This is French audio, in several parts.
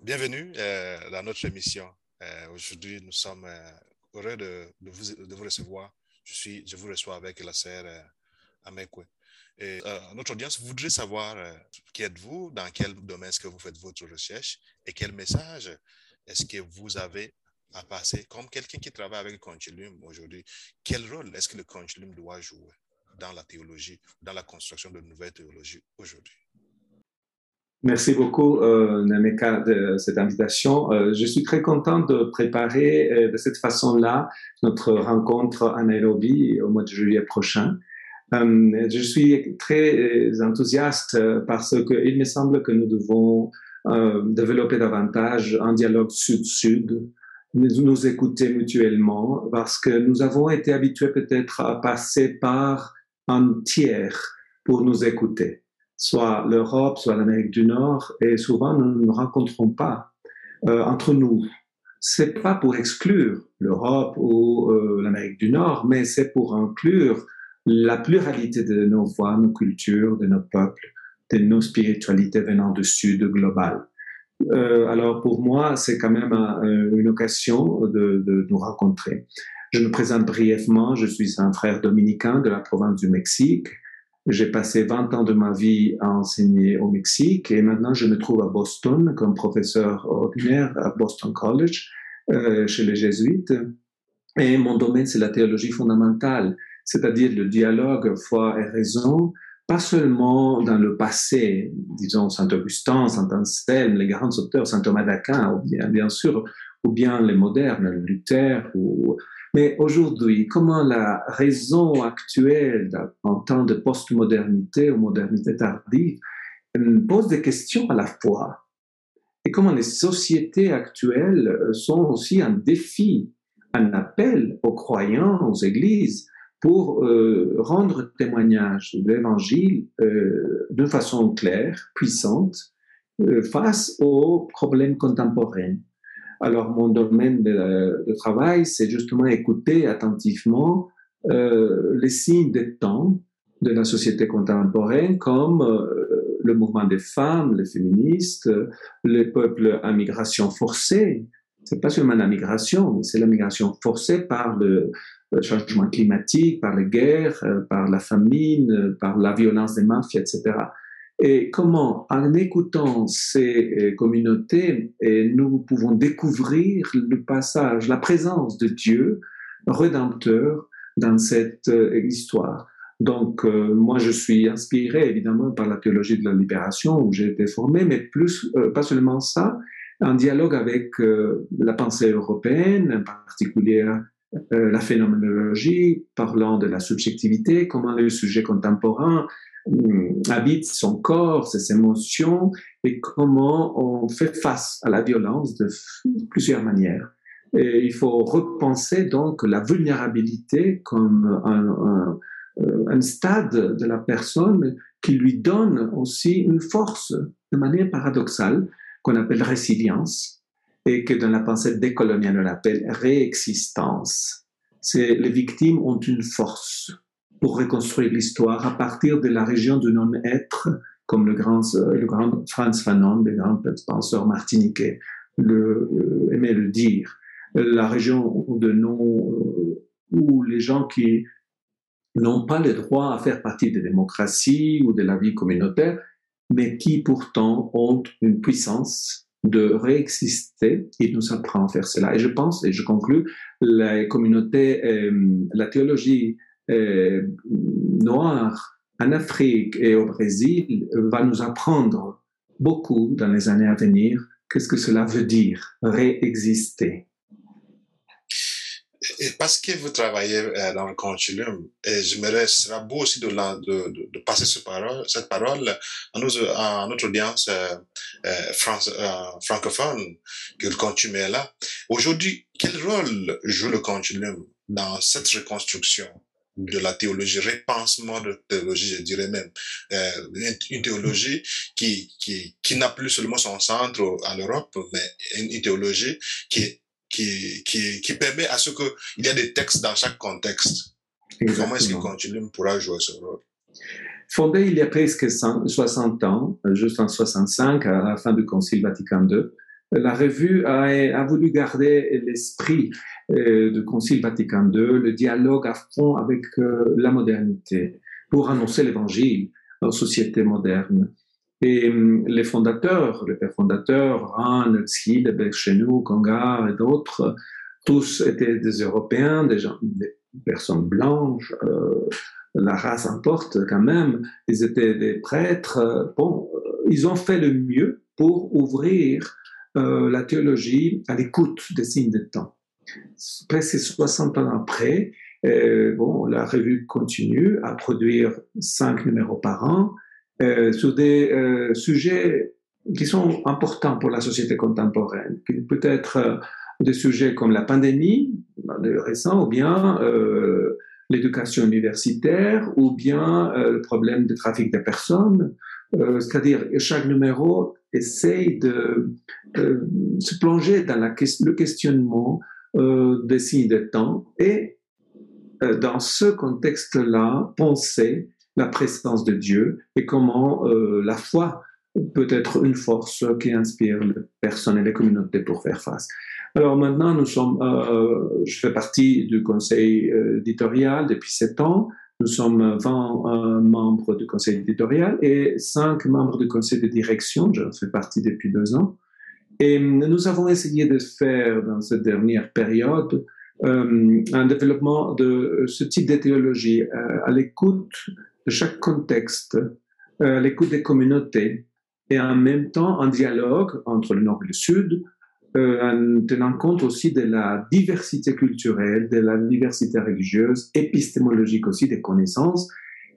Bienvenue euh, dans notre émission. Euh, Aujourd'hui, nous sommes euh, heureux de, vous, recevoir. Je, vous reçois avec la sœur Amekwe. Notre audience voudrait savoir qui êtes-vous, dans quel domaine est-ce que vous faites votre recherche et quel message est-ce que vous avez à passer comme quelqu'un qui travaille avec le continuum aujourd'hui. Quel rôle est-ce que le continuum doit jouer dans la théologie, dans la construction de nouvelles théologies aujourd'hui? Merci beaucoup, euh, Nameka, de cette invitation. Euh, je suis très content de préparer euh, de cette façon-là notre rencontre à Nairobi au mois de juillet prochain. Je suis très enthousiaste parce qu'il me semble que nous devons euh, développer davantage un dialogue sud-sud, nous, nous écouter mutuellement, parce que nous avons été habitués peut-être à passer par un tiers pour nous écouter, soit l'Europe, soit l'Amérique du Nord, et souvent nous ne nous rencontrons pas euh, entre nous. C'est pas pour exclure l'Europe ou euh, l'Amérique du Nord, mais c'est pour inclure la pluralité de nos voix, nos cultures, de nos peuples, de nos spiritualités venant du Sud global. Euh, alors pour moi, c'est quand même un, une occasion de, de, nous rencontrer. Je me présente brièvement, je suis un frère dominicain de la province du Mexique. J'ai passé 20 ans de ma vie à enseigner au Mexique et maintenant je me trouve à Boston comme professeur ordinaire à Boston College euh, chez les jésuites. Et mon domaine, c'est la théologie fondamentale, c'est-à-dire le dialogue foi et raison, pas seulement dans le passé, disons Saint Augustin, Saint Anselme, les grands auteurs, Saint Thomas d'Aquin, bien, sûr, ou bien les modernes, Luther, mais aujourd'hui, comment la raison actuelle, en temps de postmodernité ou modernité tardive, pose des questions à la fois, et comment les sociétés actuelles sont aussi un défi, un appel aux croyants, aux églises, pour euh, rendre témoignage de l'Évangile euh, d'une façon claire, puissante, euh, face aux problèmes contemporains. Alors mon domaine de, de travail, c'est justement écouter attentivement les signes des temps de la société contemporaine, comme le mouvement des femmes, les féministes, les peuples à migration forcée. C'est pas seulement la migration, mais c'est la migration forcée par le, le changement climatique, par les guerres, par la famine, par la violence des mafias, etc. Et comment, en écoutant ces communautés, nous pouvons découvrir le passage, la présence de Dieu rédempteur dans cette histoire. Donc, euh, moi, je suis inspiré évidemment par la théologie de la libération où j'ai été formé, mais plus, euh, pas seulement ça, un dialogue avec euh, la pensée européenne, en particulier euh, la phénoménologie, parlant de la subjectivité, comment le sujet contemporain hum, habite son corps, ses émotions, et comment on fait face à la violence de plusieurs manières. Et il faut repenser donc la vulnérabilité comme un, un stade de la personne qui lui donne aussi une force de manière paradoxale qu'on appelle résilience et que dans la pensée décoloniale on appelle réexistence. Les victimes ont une force pour reconstruire l'histoire à partir de la région du non-être, comme le grand, le grand Franz Fanon, le grand penseur martiniquais, le, euh, aimait le dire. La région de non, où les gens qui n'ont pas le droit à faire partie de la démocratie ou de la vie communautaire, mais qui pourtant ont une puissance de réexister. Il nous apprend à faire cela. Et je pense, et je conclus, la communauté, euh, la théologie euh, noire en Afrique et au Brésil va nous apprendre beaucoup dans les années à venir qu'est-ce que cela veut dire, réexister. Et parce que vous travaillez dans le continuum, et j'aimerais, ce sera beau aussi de, la, de, de, de, passer ce parole, cette parole à, nos, à notre audience euh, euh, France, euh, francophone, que le continuum est là. Aujourd'hui, quel rôle joue le continuum dans cette reconstruction de la théologie, repensement de théologie, je dirais même, euh, une, théologie qui, qui, qui n'a plus seulement son centre en Europe, mais une, théologie qui, qui, qui, qui permet à ce qu'il y a des textes dans chaque contexte. Comment est-ce qu'il continue? Pourra jouer ce rôle Fondé il y a presque 60 ans, juste en 65, à la fin du Concile Vatican II, la revue a, a voulu garder l'esprit euh, du Concile Vatican II, le dialogue à fond avec euh, la modernité, pour annoncer l'Évangile aux sociétés modernes. Et hum, les fondateurs, les pères fondateurs, Ran, Schiedebek, Chenou, Congar et d'autres, tous étaient des Européens, des, personnes blanches, euh, la race importe quand même, ils étaient des prêtres. Bon, ils ont fait le mieux pour ouvrir euh, la théologie à l'écoute des signes des temps. Presque 60 ans après, euh, bon, la revue continue à produire cinq numéros par an euh, sur des euh, sujets qui sont importants pour la société contemporaine, qui peut être euh, des sujets comme la pandémie, le récent, ou bien l'éducation universitaire, ou bien le problème du trafic des personnes. C'est-à-dire, chaque numéro essaye de, se plonger dans le questionnement des signes de temps et dans ce contexte-là, penser la présence de Dieu et comment euh, la foi peut être une force qui inspire les personnes et les communautés pour faire face. Alors maintenant, nous sommes, euh, je fais partie du conseil éditorial depuis sept ans. Nous sommes 20 membres du conseil éditorial et 5 membres du conseil de direction. Je fais partie depuis deux ans. Et nous avons essayé de faire dans cette dernière période euh, un développement de ce type de théologie euh, à l'écoute de chaque contexte, euh, l'écoute des communautés et en même temps un dialogue entre le nord et le sud, en tenant compte aussi de la diversité culturelle, de la diversité religieuse, épistémologique aussi des connaissances.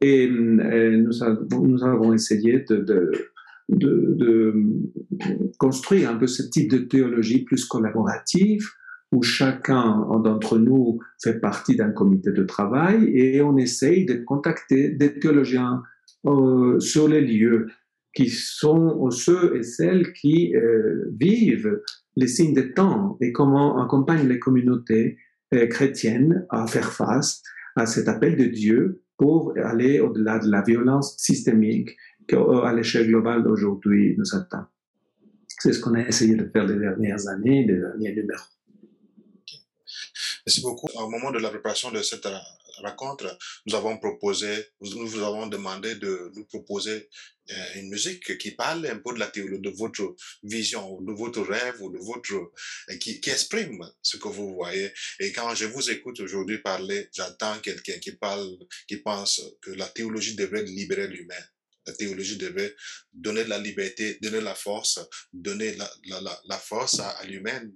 Et, nous, avons, nous, avons essayé de de, construire un peu ce type de théologie plus collaborative, où chacun d'entre nous fait partie d'un comité de travail et on essaye de contacter des théologiens euh, sur les lieux qui sont ceux et celles qui euh, vivent les signes des temps et comment accompagnent les communautés euh, chrétiennes à faire face à cet appel de Dieu pour aller au-delà de la violence systémique qu'à l'échelle globale d'aujourd'hui nous attend. C'est ce qu'on a essayé de faire les dernières années, les derniers numéros. Merci beaucoup. Au moment de la préparation de cette rencontre, nous avons proposé, nous vous avons demandé de nous proposer euh, une musique qui parle un peu de la théologie, de votre vision, de votre rêve de votre, euh, qui, exprime ce que vous voyez. Et quand je vous écoute aujourd'hui parler, j'entends quelqu'un qui parle, qui pense que la théologie devrait libérer l'humain la théologie devait donner de la liberté, donner la force, donner la, la, la force à l'humain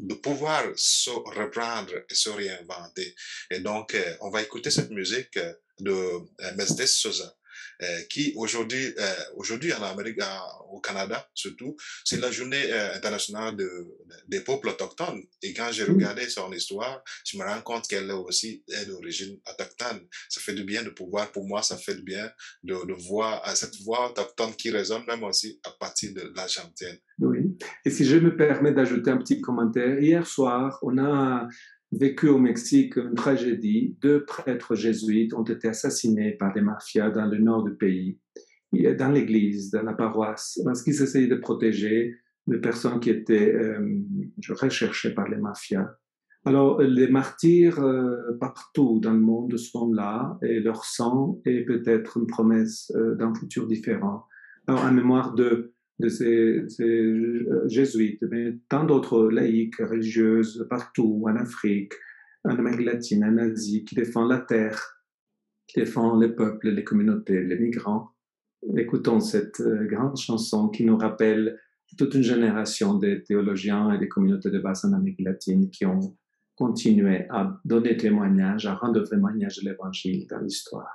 de pouvoir se reprendre et se réinventer. Et donc, euh, on va écouter cette musique de euh, Mercedes Sosa. Euh, qui aujourd'hui, euh, aujourd'hui en Amérique, au Canada surtout, c'est la journée euh, internationale de, des peuples autochtones. Et quand j'ai regardé son histoire, je me rends compte qu'elle est aussi d'origine autochtone. Ça fait du bien de pouvoir, pour moi, ça fait du bien de, de voir cette voix autochtone qui résonne même aussi à partir de l'Argentine. Oui. Et si je me permets d'ajouter un petit commentaire, hier soir, on a vécu au Mexique une tragédie. Deux prêtres jésuites ont été assassinés par des mafias dans le nord du pays, dans l'église, dans la paroisse, parce qu'ils essayaient de protéger les personnes qui étaient euh, recherchées par les mafias. Alors, les martyrs euh, partout dans le monde sont là et leur sang est peut-être une promesse euh, d'un futur différent. Alors, en mémoire de de ces, jésuites, mais tant d'autres laïcs, religieuses partout, en Afrique, en Amérique latine, en Asie, qui défendent la terre, qui défendent les peuples, les communautés, les migrants. Écoutons cette euh, grande chanson qui nous rappelle toute une génération de théologiens et des communautés de base en Amérique latine qui ont continué à donner témoignage, à rendre témoignage de l'Évangile dans l'histoire.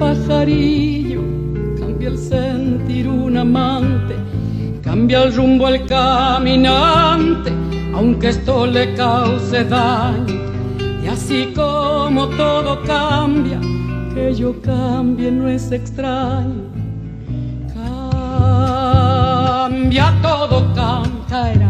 Pajarillo, cambia el sentir un amante, cambia el rumbo el caminante, aunque esto le cause daño. Y así como todo cambia, que yo cambie no es extraño. Cambia todo, cambia,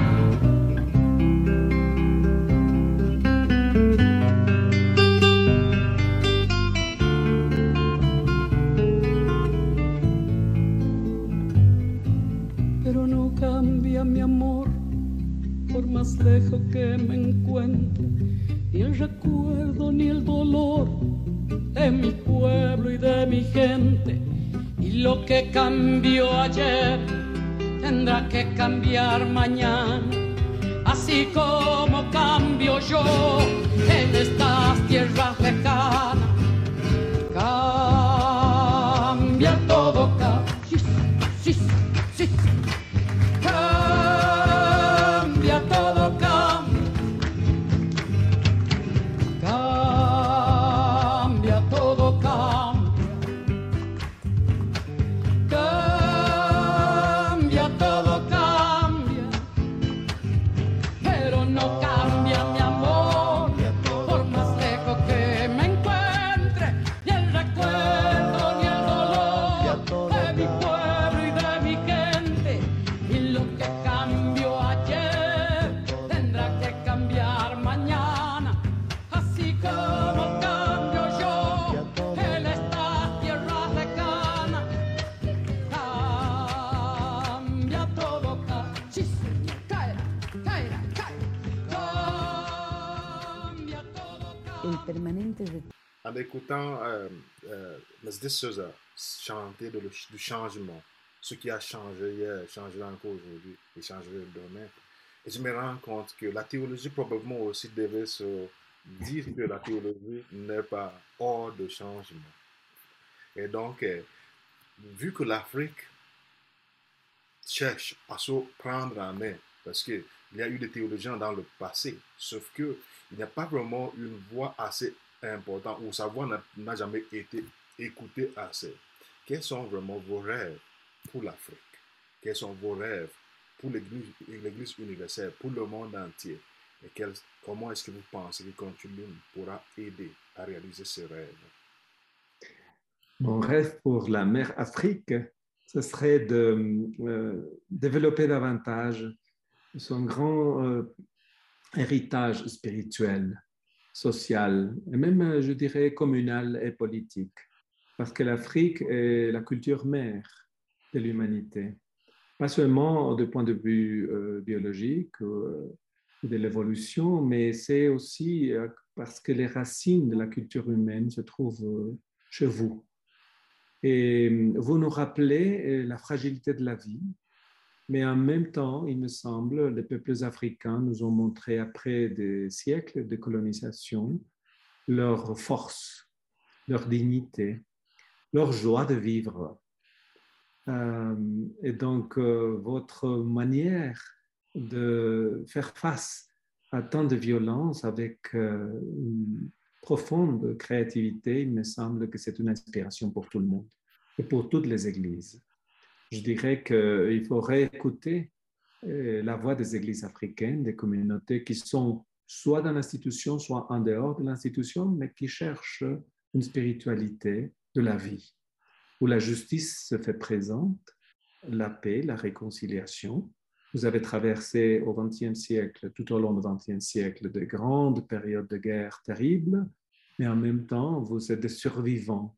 Cambiar mañana, dolor de mi pueblo y de mi gente. Y lo que cambió ayer tendrá que cambiar mañana, así como cambio yo en esta tierra lejana. Cambia todo, cambia, todo. El permanente de En écoutant euh, euh, Mesdis chanter du changement, ce qui a changé hier, changera encore aujourd'hui et changera demain, et je me rends compte que la théologie probablement aussi devait se dire que la théologie n'est pas hors de changement. Et donc, euh, vu que l'Afrique cherche à se prendre en main, parce qu'il y a eu des théologiens dans le passé, sauf que il n'y a pas vraiment une voix assez importante, ou sa voix n'a- jamais été écoutée assez. Quels sont vraiment vos rêves pour l'Afrique? Quels sont vos rêves pour l'Église universelle, pour le monde entier? Et comment est-ce que vous pensez que Continuum pourra aider à réaliser ces rêves Mon rêve pour la mère Afrique, ce serait de euh, développer davantage son grand euh, héritage spirituel, social, et même, euh, je dirais, communal et politique. Parce que l'Afrique est la culture mère de l'humanité. Pas seulement du point de vue euh, biologique euh, de l'évolution, mais c'est aussi euh, parce que les racines de la culture humaine se trouvent chez vous. Et vous nous rappelez la fragilité de la vie, mais en même temps, il me semble, les peuples africains nous ont montré, après des siècles de colonisation, leur force, leur dignité, leur joie de vivre. Euh, et donc, euh, votre manière de faire face à tant de violence avec euh, une, profonde créativité, il me semble que c'est une inspiration pour tout le monde et pour toutes les églises. Je dirais qu'il faut réécouter euh, la voix des églises africaines, des communautés qui sont soit dans l'institution, soit en dehors de l'institution, mais qui cherchent une spiritualité de la vie, où la justice se fait présente, la paix, la réconciliation. Vous avez traversé au XXe siècle, tout au long du XXe siècle, de grandes périodes de guerre terribles, mais en même temps, vous êtes des survivants.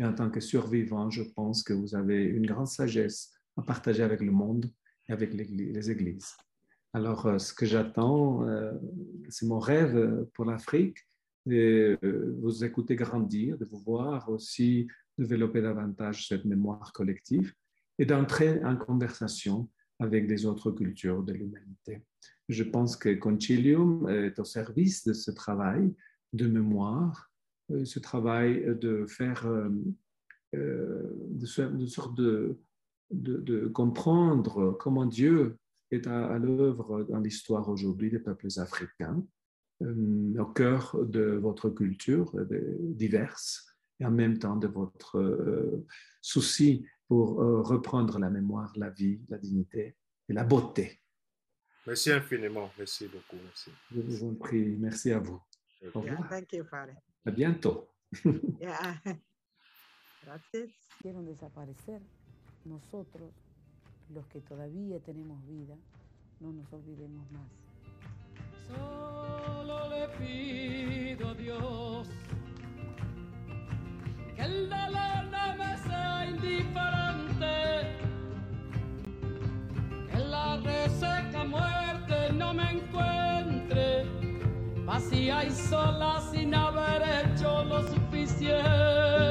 Et en tant que survivants, je pense que vous avez une grande sagesse à partager avec le monde et avec les églises. Alors, euh, ce que j'attends, euh, c'est mon rêve pour l'Afrique, de euh, vous écouter grandir, de vous voir aussi développer davantage cette mémoire collective et d'entrer en conversation avec des autres cultures de l'humanité. Je pense que Concilium est au service de ce travail de mémoire, ce travail de faire, de, sorte de, de, comprendre comment Dieu est à, l'œuvre dans l'histoire aujourd'hui des peuples africains, euh, au cœur de votre culture diverse et en même temps de votre euh, souci pour euh, reprendre la mémoire, la vie, la dignité et la beauté. Merci infiniment, merci beaucoup. Merci. Je vous en prie, merci à vous. Au revoir. thank you, Bientôt. yeah. Gracias. Quieren desaparecer. Nosotros, los que todavía tenemos vida, no nos olvidemos más. Solo le pido a Dios que el dolor no me sea indiferente, vacía y sola sin haber hecho lo suficiente.